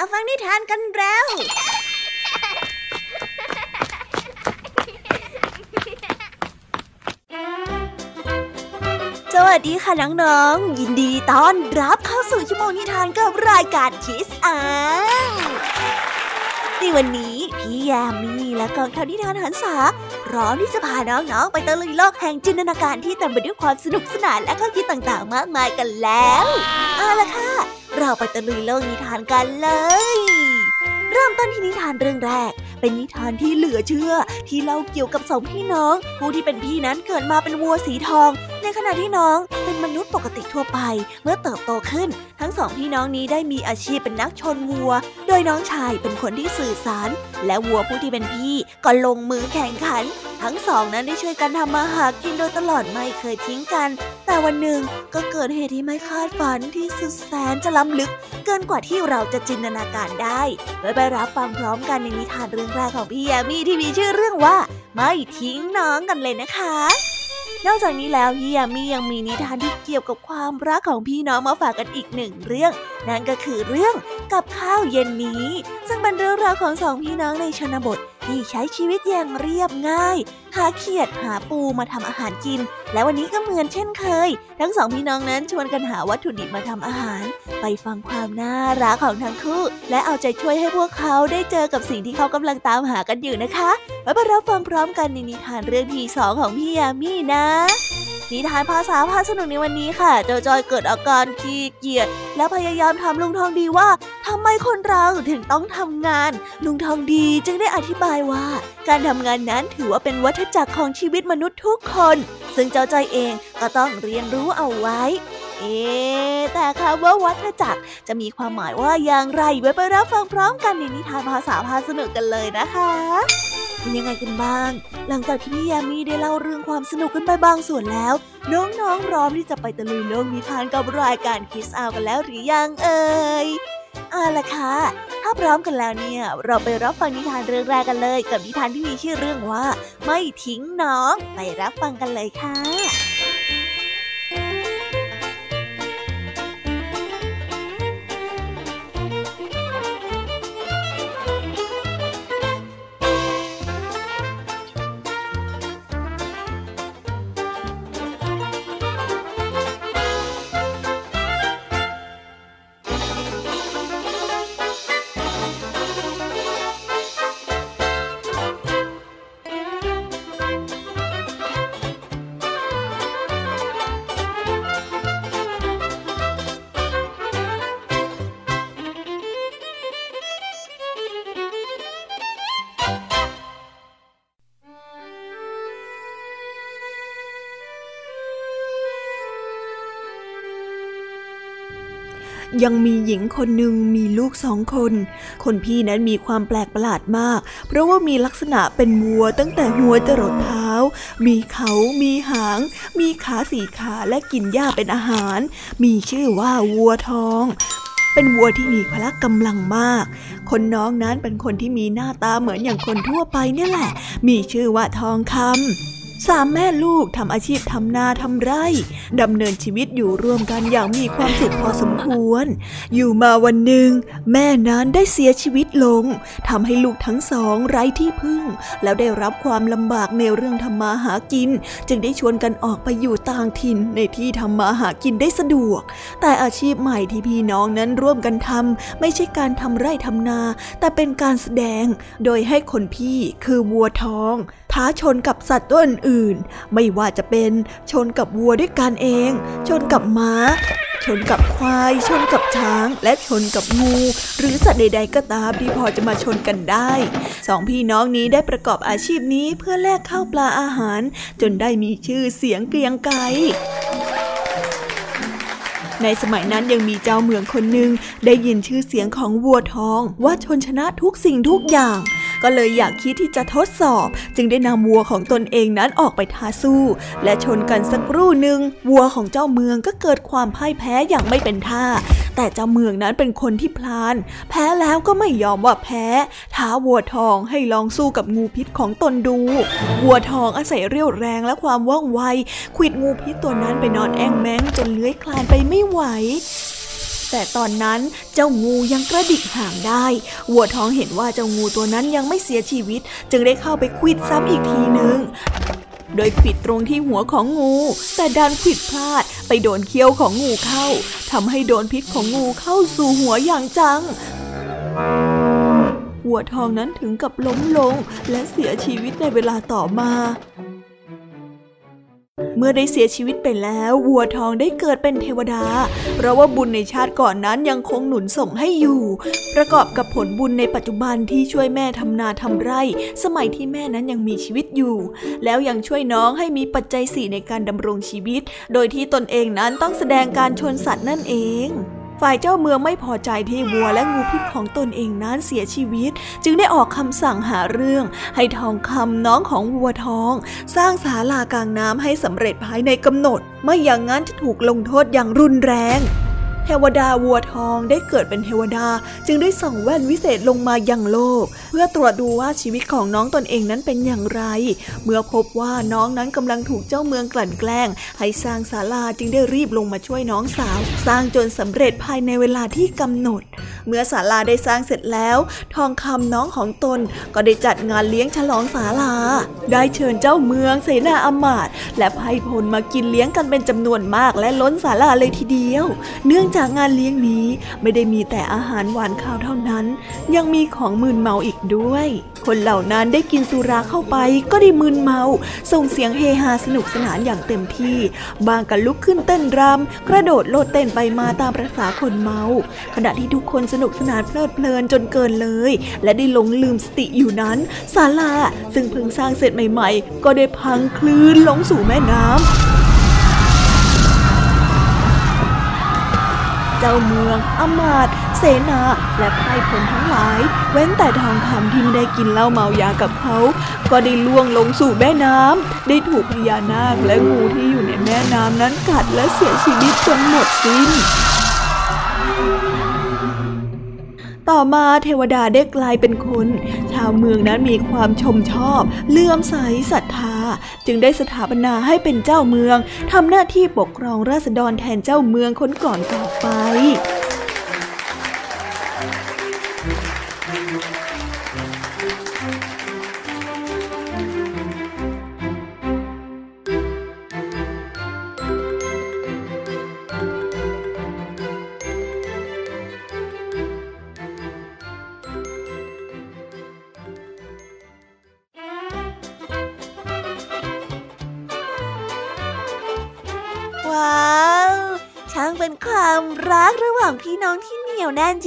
มาฟังนิทานกันแล้ว สวัสดีค่ะน้องๆ ยินดีต้อนรับเข้าสู่ชั่วโมงนิทานกับรายการคิสอาในวันนี้พี่แยมมี่และกองทัพนิทานหันษาพร้อมที่จะพาน้องๆไปตะลุยโลกแห่งจินตนาการที่เต็มไปด้วยความสนุกสนานและข้อคิดต่างๆ มากมายกันแล้ว เอาละค่ะ เราไปตะลุยโลกนิทานกันเลย เริ่มต้นที่นิทานเรื่องแรก เป็นนิทานที่เหลือเชื่อ ที่เล่าเกี่ยวกับสองพี่น้อง ผู้ที่เป็นพี่นั้นเกิดมาเป็นวัวสีทองในขณะที่น้องเป็นมนุษย์ปกติทั่วไป เมื่อเติบโตขึ้น ทั้งสองพี่น้องนี้ได้มีอาชีพเป็นนักชนวัว โดยน้องชายเป็นคนที่สื่อสาร และวัวผู้ที่เป็นพี่ก็ลงมือแข่งขัน ทั้งสองนั้นได้ช่วยกันทำมาหากินโดยตลอดไม่เคยทิ้งกัน แต่วันหนึ่งก็เกิดเหตุที่ไม่คาดฝันที่สุดแสนจะล้ำลึก เกินกว่าที่เราจะจินตนาการได้ไว้ไปรับฟังพร้อมกันในนิทานเรื่องแรกของพี่แยมมี่ที่มีชื่อเรื่องว่า ไม่ทิ้งน้องกันเลยนะคะ นอกจากนี้แล้วพี่ยามียังมีนิทานที่เกี่ยวกับความรักของพี่น้องมาฝากกันอีกหนึ่งเรื่อง นั่นก็คือเรื่องกับข้าวเย็นนี้ ซึ่งเป็นเรื่องราวของสองพี่น้องในชนบท ที่ใช้ชีวิตอย่างเรียบง่าย หาเขียดหาปูมาทำอาหารกิน และวันนี้ก็เหมือนเช่นเคย ทั้งสองพี่น้องนั้นชวนกันหาวัตถุดิบมาทำอาหาร ไปฟังความน่ารักของทั้งคู่ และเอาใจช่วยให้พวกเขาได้เจอกับสิ่งที่เขากำลังตามหากันอยู่นะคะไว้ไปรับฟังพร้อมกันในนิทานเรื่องที่สองของพี่ยามีนะ นิทานภาษาพาสนุกในวันนี้ค่ะ เจ้าจอยเกิดอาการขี้เกียจและพยายามถามลุงทองดีว่าทำไมคนเราถึงต้องทำงาน ลุงทองดีจึงได้อธิบายว่า การทำงานนั้นถือว่าเป็นวัฏจักรของชีวิตมนุษย์ทุกคน ซึ่งเจ้าจอยเองก็ต้องเรียนรู้เอาไว้ เอ๊แต่คำว่าวัฏจักรจะมีความหมายว่าอย่างไรไว้ไปรับฟังพร้อมกันในนิทานภาษาพาสนุกกันเลยนะคะเป็นยังไงกันบ้าง หลังจากที่พี่ยามีได้เล่าเรื่องความสนุกกันไปบางส่วนแล้ว น้องๆพร้อมที่จะไปตะลุยโลกนิทานกับรายการคิสอากันแล้วหรือยังเอ่ยเอาละค่ะ ถ้าพร้อมกันแล้วเนี่ย เราไปรับฟังนิทานเรื่องแรกกันเลย กับนิทานที่มีชื่อเรื่องว่า ไม่ทิ้งน้อง ไปรับฟังกันเลยค่ะ ยังมีหญิงคนหนึ่งมีลูกสองคน คนพี่นั้นมีความแปลกประหลาดมาก เพราะว่ามีลักษณะเป็นวัวตั้งแต่หัวจรดเท้า มีเขา มีหาง มีขาสี่ขาและกินหญ้าเป็นอาหาร มีชื่อว่าวัวทองเป็นวัวที่มีพละกำลังมาก คนน้องนั้นเป็นคนที่มีหน้าตาเหมือนอย่างคนทั่วไปเนี่ยแหละ มีชื่อว่าทองคำ สามแม่ลูกทำอาชีพทำนาทำไร่ดำเนินชีวิตอยู่ร่วมกันอย่างมีความสุขพอสมควร อยู่มาวันหนึ่ง แม่นั้นได้เสียชีวิตลงทำให้ลูกทั้งสองไร้ที่พึ่ง แล้วได้รับความลำบากในเรื่องทำมาหากิน จึงได้ชวนกันออกไปอยู่ต่างถิ่นในที่ทำมาหากินได้สะดวก แต่อาชีพใหม่ที่พี่น้องนั้นร่วมกันทำไม่ใช่การทำไร่ทำนา แต่เป็นการแสดง โดยให้คนพี่คือวัวทอง ท้าชนกับสัตว์ตัวอื่นๆไม่ว่าจะเป็นชนกับวัวด้วยกันเอง ชนกับม้า ชนกับควาย ชนกับช้าง และชนกับงู หรือสัตว์ใด ๆ ก็ตามที่พอจะมาชนกันได้สองพี่น้องนี้ได้ประกอบอาชีพนี้เพื่อแลกข้าวปลาอาหาร จนได้มีชื่อเสียงเกรียงไกรในสมัยนั้นยังมีเจ้าเมืองคนหนึ่งได้ยินชื่อเสียงของวัวทองว่าชนชนะทุกสิ่งทุกอย่าง ก็เลยอยากคิดที่จะทดสอบ จึงได้นำวัวของตนเองนั้นออกไปท้าสู้ และชนกันสักรู่หนึ่งวัวของเจ้าเมืองก็เกิดความพ่ายแพ้อย่างไม่เป็นท่า แต่เจ้าเมืองนั้นเป็นคนที่พลาน แพ้แล้วก็ไม่ยอมว่าแพ้ ท้าวัวทองให้ลองสู้กับงูพิษของตนดู วัวทองอาศัยเรี่ยวแรงและความว่องไวขิดงูพิษตัวนั้นไปนอนแองแมงจนเลื้อยคลานไปไม่ไหว แต่ตอนนั้นเจ้างูยังกระดิกหางได้ วัวทองเห็นว่าเจ้างูตัวนั้นยังไม่เสียชีวิต จึงได้เข้าไปควิดซ้ำอีกทีหนึ่งโดยขิดตรงที่หัวของงู แต่ดันขิดพลาดไปโดนเขี้ยวของงูเข้าทำให้โดนพิษของงูเข้าสู่หัวอย่างจัง วัวทองนั้นถึงกับล้มลงและเสียชีวิตในเวลาต่อมา เมื่อได้เสียชีวิตไปแล้ววัวทองได้เกิดเป็นเทวดา เพราะว่าบุญในชาติก่อนนั้นยังคงหนุนส่งให้อยู่ ประกอบกับผลบุญในปัจจุบันที่ช่วยแม่ทำนาทำไร่ สมัยที่แม่นั้นยังมีชีวิตอยู่ แล้วยังช่วยน้องให้มีปัจจัยสี่ในการดำรงชีวิต โดยที่ตนเองนั้นต้องแสดงการชนสัตว์นั่นเอง ฝ่ายเจ้าเมืองไม่พอใจที่วัวและงูพิษของตนเองนั้นเสียชีวิต จึงได้ออกคำสั่งหาเรื่อง ให้ทองคำน้องของวัวทอง สร้างศาลากลางน้ำให้สำเร็จภายในกำหนด ไม่อย่างนั้นจะถูกลงโทษอย่างรุนแรง เทวดาวัวทองได้เกิดเป็นเทวดาจึงได้ส่องแว่นวิเศษลงมายังโลก เพื่อตรวจดูว่าชีวิตของน้องตนเองนั้นเป็นอย่างไร เมื่อพบว่าน้องนั้นกำลังถูกเจ้าเมืองกลั่นแกล้ง ให้สร้างศาลาจึงได้รีบลงมาช่วยน้องสาว สร้างจนสำเร็จภายในเวลาที่กำหนด เมื่อศาลาได้สร้างเสร็จแล้ว ทองคำน้องของตนก็ได้จัดงานเลี้ยงฉลองศาลา ได้เชิญเจ้าเมืองเสนาอมาตย์และไพพลมากินเลี้ยงกันเป็นจำนวนมากและล้นศาลาเลยทีเดียว เนื่องจากงานเลี้ยงนี้ไม่ได้มีแต่อาหารหวานข้าวเท่านั้น ยังมีของมึนเมาอีกด้วย คนเหล่านั้นได้กินสุราเข้าไปก็ได้มึนเมา ส่งเสียงเฮฮาสนุกสนานอย่างเต็มที่ บางกันลุกขึ้นเต้นรำกระโดดโลดเต้นไปมาตามประษาคนเมา ขณะที่ทุกคนสนุกสนานเพลิดเพลินจนเกินเลย และได้หลงลืมสติอยู่นั้นศาลาซึ่งเพิ่งสร้างเสร็จใหม่ๆ ก็ได้พังคลื่นลงสู่แม่น้ำเจ้าเมือง อมาต เสนา และไพร่พลทั้งหลาย เว้นแต่ทองคำที่ไม่ได้กินเหล้าเมายากับเขา ก็ได้ล่วงลงสู่แม่น้ำ ได้ถูกพญานาคและงูที่อยู่ในแม่น้ำนั้นกัดและเสียชีวิตจนหมดสิ้น ต่อมาเทวดาได้กลายเป็นคน ชาวเมืองนั้นมีความชมชอบเลื่อมใสศรัทธา จึงได้สถาปนาให้เป็นเจ้าเมืองทำหน้าที่ปกครองราษฎรแทนเจ้าเมืองคนก่อนต่อไป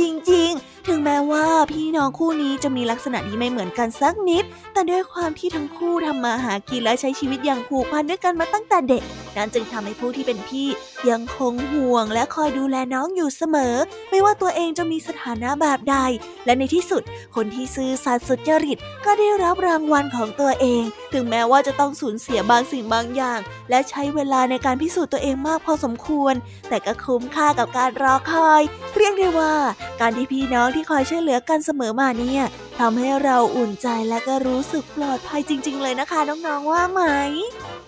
จริง ๆ ถึงแม้ว่าพี่น้องคู่นี้จะมีลักษณะที่ไม่เหมือนกันสักนิด แต่ด้วยความที่ทั้งคู่ทำมาหากินและใช้ชีวิตอย่างผูกพันด้วยกันมาตั้งแต่เด็ก นั้นจึงทำให้ผู้ที่เป็นพี่ยังคงห่วงและคอยดูแลน้องอยู่เสมอ ไม่ว่าตัวเองจะมีสถานะแบบใด และในที่สุด คนที่ซื่อสัตย์สุจริตก็ได้รับรางวัลของตัวเอง ถึงแม้ว่าจะต้องสูญเสียบางสิ่งบางอย่าง และใช้เวลาในการพิสูจน์ตัวเองมากพอสมควร แต่ก็คุ้มค่ากับการรอคอย เรียกได้ว่า การที่พี่น้องที่คอยช่วยเหลือกันเสมอมาเนี่ยทำให้เราอุ่นใจและก็รู้สึกปลอดภัยจริง ๆ เลยนะคะน้องๆว่าไหม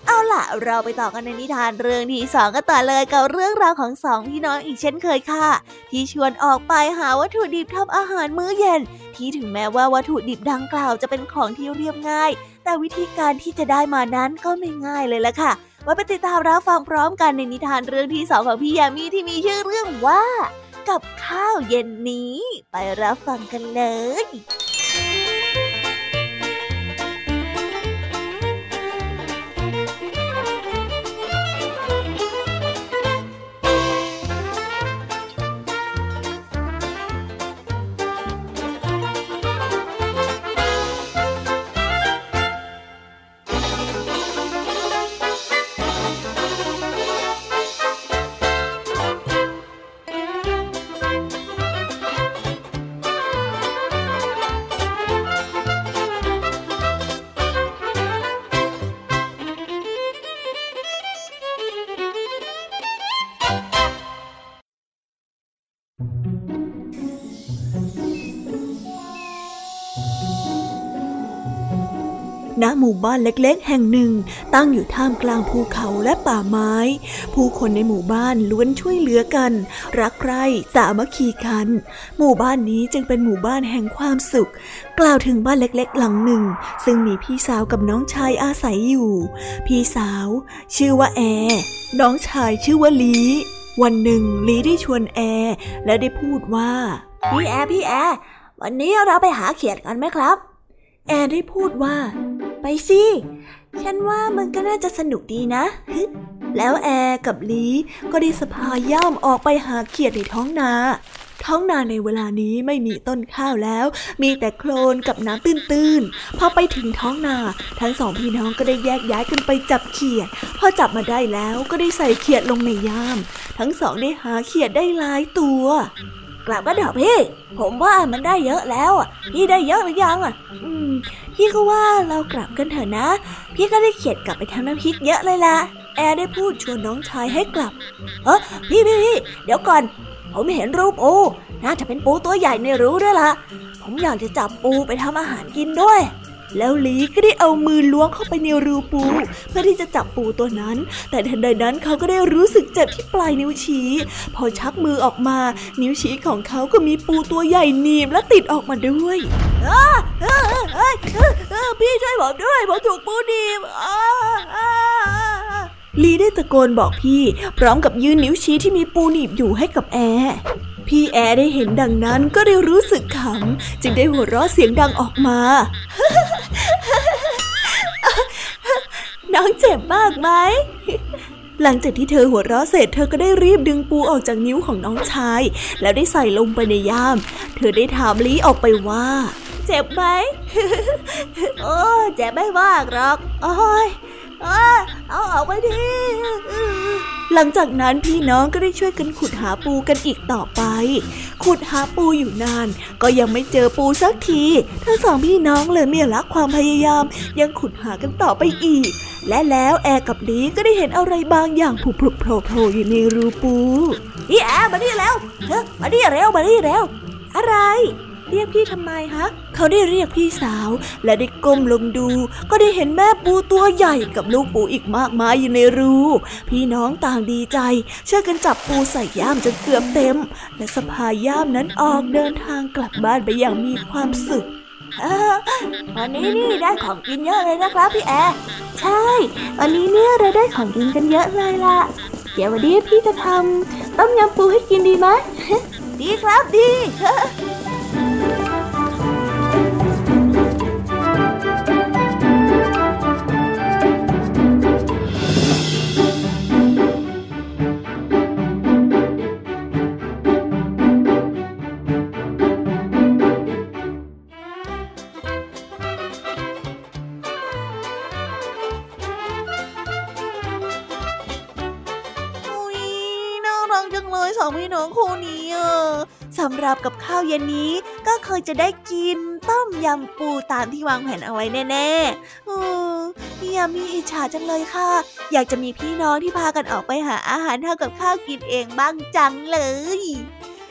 เอาล่ะ เราไปต่อกันในนิทานเรื่องที่สองกันต่อเลยกับเรื่องราวของสองพี่น้องอีกเช่นเคยค่ะ ที่ชวนออกไปหาวัตถุดิบทำอาหารมื้อเย็น ที่ถึงแม้ว่าวัตถุดิบดังกล่าวจะเป็นของที่เรียบง่าย แต่วิธีการที่จะได้มานั้นก็ไม่ง่ายเลยละค่ะว่าไปติดตามรับฟังพร้อมกันในนิทานเรื่องที่สองของพี่ยามีที่มีชื่อเรื่องว่า กับข้าวเย็นนี้ ไปรับฟังกันเลย ณหมู่บ้านเล็กๆ แห่งหนึ่ง ตั้งอยู่ท่ามกลางภูเขาและป่าไม้ ผู้คนในหมู่บ้านล้วนช่วยเหลือกัน รักใคร่สามัคคีกัน หมู่บ้านนี้จึงเป็นหมู่บ้านแห่งความสุข กล่าวถึงบ้านเล็กๆ หลังหนึ่ง ซึ่งมีพี่สาวกับน้องชายอาศัยอยู่ พี่สาว ชื่อว่าแอน้องชายชื่อว่าลีวันหนึ่งลีได้ชวนแอและได้พูดว่า พี่แอพี่แอวันนี้เราไปหาเขียดกันไหมครับ แอร์ได้พูดว่า ไปสิ ฉันว่ามันก็น่าจะสนุกดีนะ แล้วแอร์กับลีก็ได้สะพายย่ามออกไปหาเขียดในท้องนาท้องนาในเวลานี้ไม่มีต้นข้าวแล้ว มีแต่โคลนกับน้ำตื้นๆ พอไปถึงท้องนา ทั้งสองพี่น้องก็ได้แยกย้ายกันไปจับเขียด พอจับมาได้แล้วก็ได้ใส่เขียดลงในย่าม ทั้งสองได้หาเขียดได้หลายตัว กลับก็เถอะพี่ ผมว่ามันได้เยอะแล้วอะ พี่ได้เยอะหรือยังอะ อืม พี่ก็ว่าเรากลับกันเถอะนะ พี่ก็ได้เขียดกลับไปทำน้ำพริกเยอะเลยล่ะ แอร์ได้พูดชวนน้องชายให้กลับ เออพี่พี่พี่เดี๋ยวก่อน ผมเห็นรูปปู น่าจะเป็นปูตัวใหญ่ในรู้ด้วยล่ะ ผมอยากจะจับปูไปทำอาหารกินด้วย แล้วลีก็ได้เอามือล้วงเข้าไปในรูปู เพื่อที่จะจับปูตัวนั้น แต่ทันใดนั้นเขาก็ได้รู้สึกเจ็บที่ปลายนิ้วชี้ พอชักมือออกมา นิ้วชี้ของเขาก็มีปูตัวใหญ่หนีบและติดออกมาด้วยพี่ช่วยผมด้วยผมถูกปูหนีบลีได้ตะโกนบอกพี่ พร้อมกับยื่นนิ้วชี้ที่มีปูหนีบอยู่ให้กับแอร์ พี่แอร์ได้เห็นดังนั้นก็ได้รู้สึกขำ จึงได้หัวเราะเสียงดังออกมา น้องเจ็บมากไหม หลังจากที่เธอหัวเราะเสร็จเธอก็ได้รีบดึงปูออกจากนิ้วของน้องชาย แล้วได้ใส่ลงไปในย่าม เธอได้ถามลีออกไปว่า เจ็บไหม โอ้เจ็บไม่มากหรอก โอ้ย เอาออกไปทีหลังจากนั้นพี่น้องก็ได้ช่วยกันขุดหาปูกันอีกต่อไป ขุดหาปูอยู่นาน ก็ยังไม่เจอปูสักที ทั้งสองพี่น้องเลยไม่รักความพยายาม ยังขุดหากันต่อไปอีก และแล้วแอร์กับลีก็ได้เห็นอะไรบางอย่างผุบโผล่อยู่ในรูปูนี่แอร์มาดิแล้วเฮ้มาดิเร็วมาดิเร็วอะไร เรียกพี่ทำไมฮะ เขาได้เรียกพี่สาว และได้ก้มลงดู ก็ได้เห็นแม่ปูตัวใหญ่กับลูกปูอีกมากมายอยู่ในรูพี่น้องต่างดีใจช่วยกันจับปูใส่ย่ามจนเกือบเต็ม และสะพายย่ามนั้นออกเดินทางกลับบ้านไปอย่างมีความสุขวันนี้นี่ได้ของกินเยอะเลยนะครับพี่แอร์ใช่ วันนี้เนี่ยเราได้ของกินกันเยอะเลยล่ะ เดี๋ยววันนี้พี่จะทำต้มยำปูให้กินดีไหมดีครับดี เย็นนี้ก็เคยจะได้กินต้มยำปูตามที่วางแผนเอาไว้แน่ๆอพี่ยามีอิจฉาจังเลยค่ะ อยากจะมีพี่น้องที่พากันออกไปหาอาหารทำกับข้าวกินเองบ้างจังเลย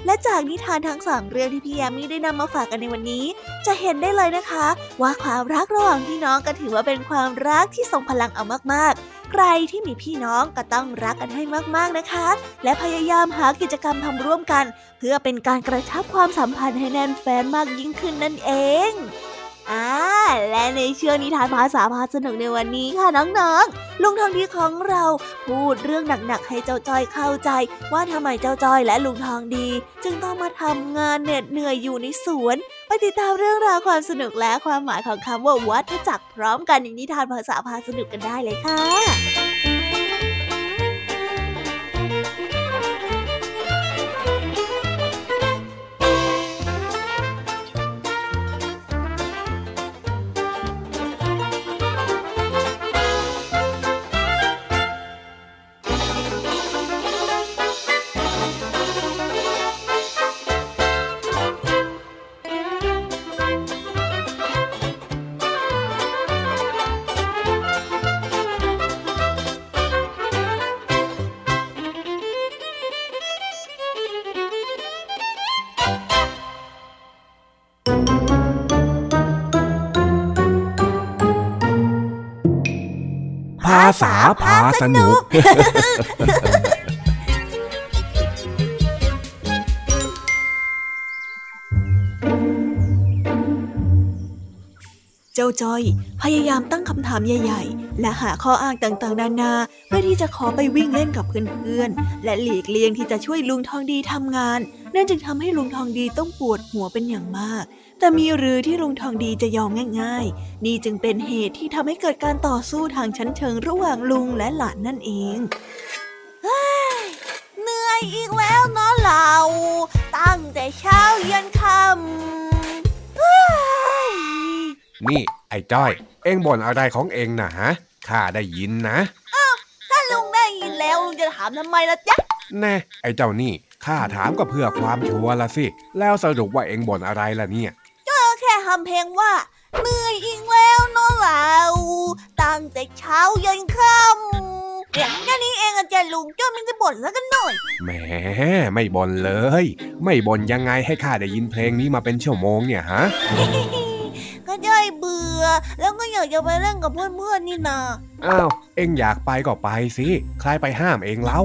และจากนิทานทั้งสองเรื่องที่พี่ยามีได้นำมาฝากกันในวันนี้ จะเห็นได้เลยนะคะ ว่าความรักระหว่างพี่น้องก็ถือว่าเป็นความรักที่ทรงพลังเอามากๆ ใครที่มีพี่น้องก็ต้องรักกันให้มากๆนะคะ และพยายามหากิจกรรมทำร่วมกัน เพื่อเป็นการกระชับความสัมพันธ์ให้แน่นแฟ้นมากยิ่งขึ้นนั่นเอง อ่าและในช่วงนิทานภาษาพาสนุกในวันนี้ค่ะน้องๆ ลุงทองดีของเราพูดเรื่องหนักๆให้เจ้าจ้อยเข้าใจ ว่าทำไมเจ้าจ้อยและลุงทองดี จึงต้องมาทำงานเหน็ดเหนื่อยอยู่ในสวน ไปติดตามเรื่องราวความสนุกและความหมายของคำว่าวัฏจักรพร้อมกันในนิทานภาษาพาสนุกกันได้เลยค่ะ สนุก เจ้าจอย พยายามตั้งคำถามใหญ่ๆ และหาข้ออ้างต่างๆ นานาเพื่อที่จะขอไปวิ่งเล่นกับเพื่อนๆ และหลีกเลี่ยงที่จะช่วยลุงทองดีทำงาน นั่นจึงทำให้ลุงทองดีต้องปวดหัวเป็นอย่างมาก แต่มีหรือที่ลุงทองดีจะยอมง่ายๆ นี่จึงเป็นเหตุที่ทำให้เกิดการต่อสู้ทางชั้นเชิงระหว่างลุงและหลานนั่นเองเหนื่อยอีกแล้วเนาะเราตั้งแต่เช้ายันค่ำนี่ไอ้จ้อย เอ็งบ่นอะไรของเอ็งนะฮะ ข้าได้ยินนะอ้าวถ้าลุงได้ยินแล้วลุงจะถามทำไมล่ะจ๊ะ แน่ไอ้เจ้านี่ข้าถามก็เพื่อความชัวร์ละสิ แล้วสรุปว่าเอ็งบ่นอะไรล่ะเนี่ย ก็แค่ทำเพลงว่าเหนื่อยอีกแล้วน้องเราตั้งแต่เช้ายันค่ำเนี่ยแค่นี้เองอาจารย์ลุงจ้าไม่ได้บ่นแล้วกันหน่อยแหมไม่บ่นเลย ไม่บ่นยังไงให้ข้าได้ยินเพลงนี้มาเป็นชั่วโมงเนี่ยฮะก็ย่อยเบื่อ แล้วก็อยากจะไปเล่นกับเพื่อนๆนี่นาอ้าวเอ็งอยากไปก็ไปสิใครไปห้ามเองเล่า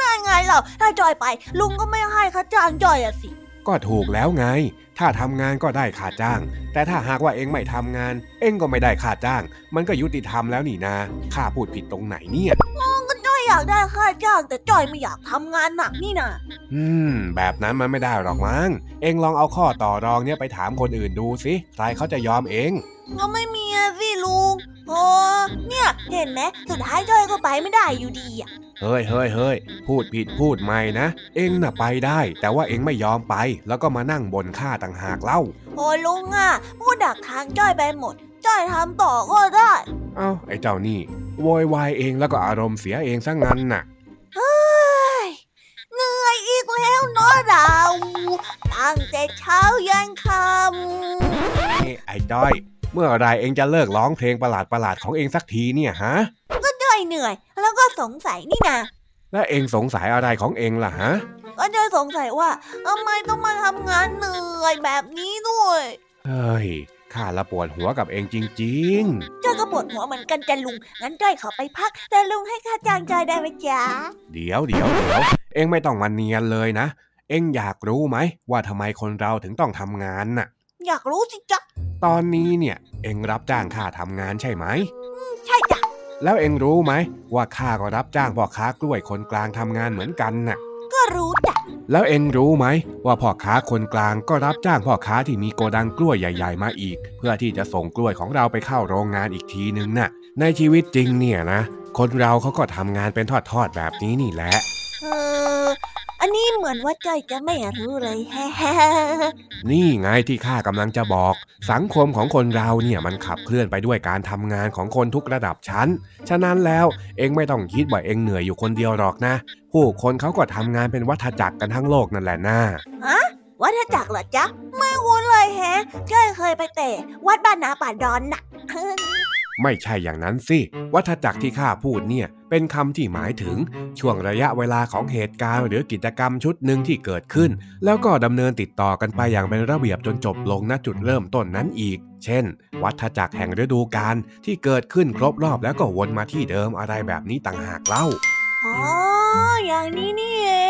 น่าไงเราถ้าจอยไป ลุงก็ไม่ให้ค่าจ้างจอยอะสิ ก็ถูกแล้วไง ถ้าทำงานก็ได้ค่าจ้าง แต่ถ้าหากว่าเอ็งไม่ทำงาน เอ็งก็ไม่ได้ค่าจ้าง มันก็ยุติธรรมแล้วนี่นาข้าพูดผิดตรงไหนเนี่ย อยากได้ค่าจ้างแต่จอยไม่อยากทำงานหนักนี่นะอืม แบบนั้นมันไม่ได้หรอกมั้ง เองลองเอาข้อต่อรองเนี่ยไปถามคนอื่นดูสิใครเขาจะยอมเองก็ไม่มีอะสิลุงโอ้เนี่ย เห็นไหมสุดท้ายจอยก็ไปไม่ได้อยู่ดีอะเฮ้ยเฮ้ยเฮ้ยพูดผิดพูดใหม่นะ เองน่ะไปได้ แต่ว่าเองไม่ยอมไป แล้วก็มานั่งบนข้าต่างหากเล่า โอ้ลุงอะ พูดดักทางจ้อยไปหมด จ้อยทำต่อก็ได้ เอ้าไอ้เจ้านี่โวยวายเองแล้วก็อารมณ์เสียเองซะงั้นน่ะเฮ้ยเหนื่อยอีกแล้วเนาะเรา ตั้งแต่เช้ายันค่ำนี่ไอ้จ้อย เมื่อไรเองจะเลิกร้องเพลงประหลาดประหลาดของเองสักทีเนี่ยฮะ ก็จ้อยเหนื่อย แล้วก็สงสัยนี่นะแล้วเองสงสัยอะไรของเองล่ะฮะก็จ้อยสงสัยว่าทำไมต้องมาทำงานเหนื่อยแบบนี้ด้วย เฮ้ย ข้าละปวดหัวกับเองจริงๆเจ้าก็ปวดหัวเหมือนกันจ้ะลุง งั้นจ้อยขอไปพัก แต่ลุงให้ข้าจ้างจอยได้ไหมจ๊ะ เดี๋ยวเดี๋ยวเดี๋ยวเองไม่ต้องมาเนียนเลยนะ เองอยากรู้ไหมว่าทำไมคนเราถึงต้องทำงานน่ะ อยากรู้สิจ๊ะ ตอนนี้เนี่ย เองรับจ้างข้าทำงานใช่ไหม ใช่จ้ะ แล้วเองรู้ไหมว่าข้าก็รับจ้างพ่อค้ากล้วยคนกลางทำงานเหมือนกันน่ะ ก็รู้จ้ะ แล้วเอ็งรู้ไหม ว่าพ่อค้าคนกลางก็รับจ้างพ่อค้าที่มีโกดังกล้วยใหญ่ ๆ มาอีก เพื่อที่จะส่งกล้วยของเราไปเข้าโรงงานอีกทีนึงนะ่ะในชีวิตจริงเนี่ยนะ คนเราเขาก็ทำงานเป็นทอดๆแบบนี้นี่แหละ มือนว่าจ้อยจะไม่รู้เลยแฮนี่ไงที่ข้ากำลังจะบอก สังคมของคนเราเนี่ยมันขับเคลื่อนไปด้วยการทำงานของคนทุกระดับชั้น ฉะนั้นแล้วเองไม่ต้องคิดว่าเองเหนื่อยอยู่คนเดียวหรอกนะ ผู้คนเขาก็ทำงานเป็นวัฏจักรกันทั้งโลกนั่นแหละนะฮะวัฏจักรเหรอจ๊ะ ไม่คุ้นเลยแฮะจ้อยเคยไปเตะวัดบ้านนาป่าดอนน่ะ ไม่ใช่อย่างนั้นสิ วัฏจักรที่ข้าพูดเนี่ย เป็นคำที่หมายถึง ช่วงระยะเวลาของเหตุการณ์หรือกิจกรรมชุดหนึ่งที่เกิดขึ้น แล้วก็ดำเนินติดต่อกันไปอย่างเป็นระเบียบจนจบลงณจุดเริ่มต้นนั้นอีก เช่น วัฏจักรแห่งฤดูกาลที่เกิดขึ้นครบรอบแล้วก็วนมาที่เดิมอะไรแบบนี้ต่างหากเล่าอ๋ออย่างนี้นี่เอง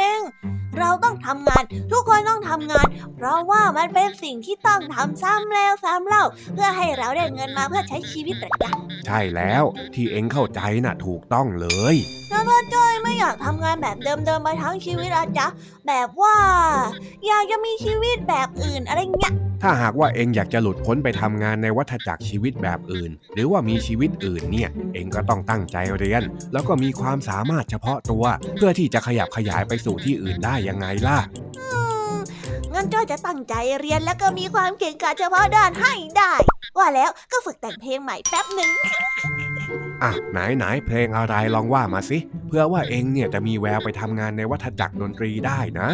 เราต้องทำงาน ทุกคนต้องทำงาน เพราะว่ามันเป็นสิ่งที่ต้องทำซ้ำแล้วซ้ำเล่า เพื่อให้เราได้เงินมาเพื่อใช้ชีวิตประจำใช่แล้วที่เอ็งเข้าใจน่ะถูกต้องเลยแล้วพ่อจ้อยไม่อยากทำงานแบบเดิมๆไปทั้งชีวิตอะจ๊ะแบบว่า อยากจะมีชีวิตแบบอื่นอะไรเงี้ยถ้าหากว่าเองอยากจะหลุดพ้นไปทำงานในวัฏจักรชีวิตแบบอื่น หรือว่ามีชีวิตอื่นเนี่ย เองก็ต้องตั้งใจเรียน แล้วก็มีความสามารถเฉพาะตัว เพื่อที่จะขยับขยายไปสู่ที่อื่นได้ยังไงล่ะงั้นจ้อยจะตั้งใจเรียนแล้วก็มีความเก่งกาจเฉพาะด้านให้ได้ ว่าแล้วก็ฝึกแต่งเพลงใหม่แป๊บหนึ่งอะไหนไหนเพลงอะไรลองว่ามาสิเพื่อว่าเองเนี่ยจะมีแววไปทำงานในวัฏจักรดนตรีได้นะ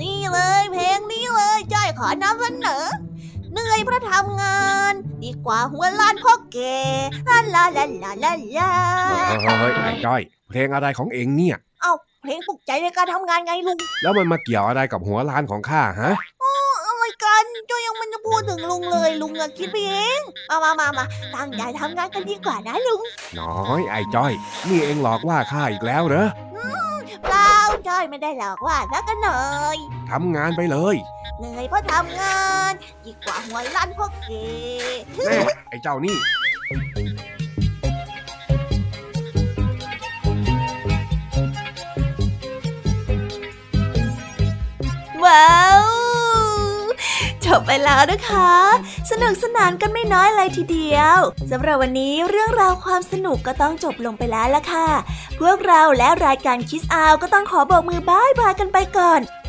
นี่เลยเพลงนี้เลยจ้อยขอนำเสนอ เหนื่อยเพราะทำงาน ดีกว่าหัวล้านพ่อแกลาลาลาลาลาลาเฮ้ยไอ้จ้อย เพลงอะไรของเองเนี่ย เอ้าเพลงปลุกใจในการทำงานไงลุง แล้วมันมาเกี่ยวอะไรกับหัวล้านของข้าฮะอะไรกันจ้ายังมันจะพูดถึงลุงเลยลุงอะคิดไปเองมามามามาตั้งใจทำงานกันดีกว่านะลุง น้อยไอ้จ้อย นี่เองหลอกว่าข้าอีกแล้วเหรอเปล่าจ้อยไม่ได้หลอกว่าแล้วกันหน่อยทำงานไปเลย เหนื่อยเพราะทำงานดีกว่าหัวลั่นพวกเกแน่ไอ้เจ้านี่ ว้าวจบไปแล้วนะคะ สนุกสนานกันไม่น้อยเลยทีเดียวสำหรับวันนี้เรื่องราวความสนุกก็ต้องจบลงไปแล้วละค่ะ พวกเราและรายการคิสอาวก็ต้องขอบอกมือบายบายกันไปก่อน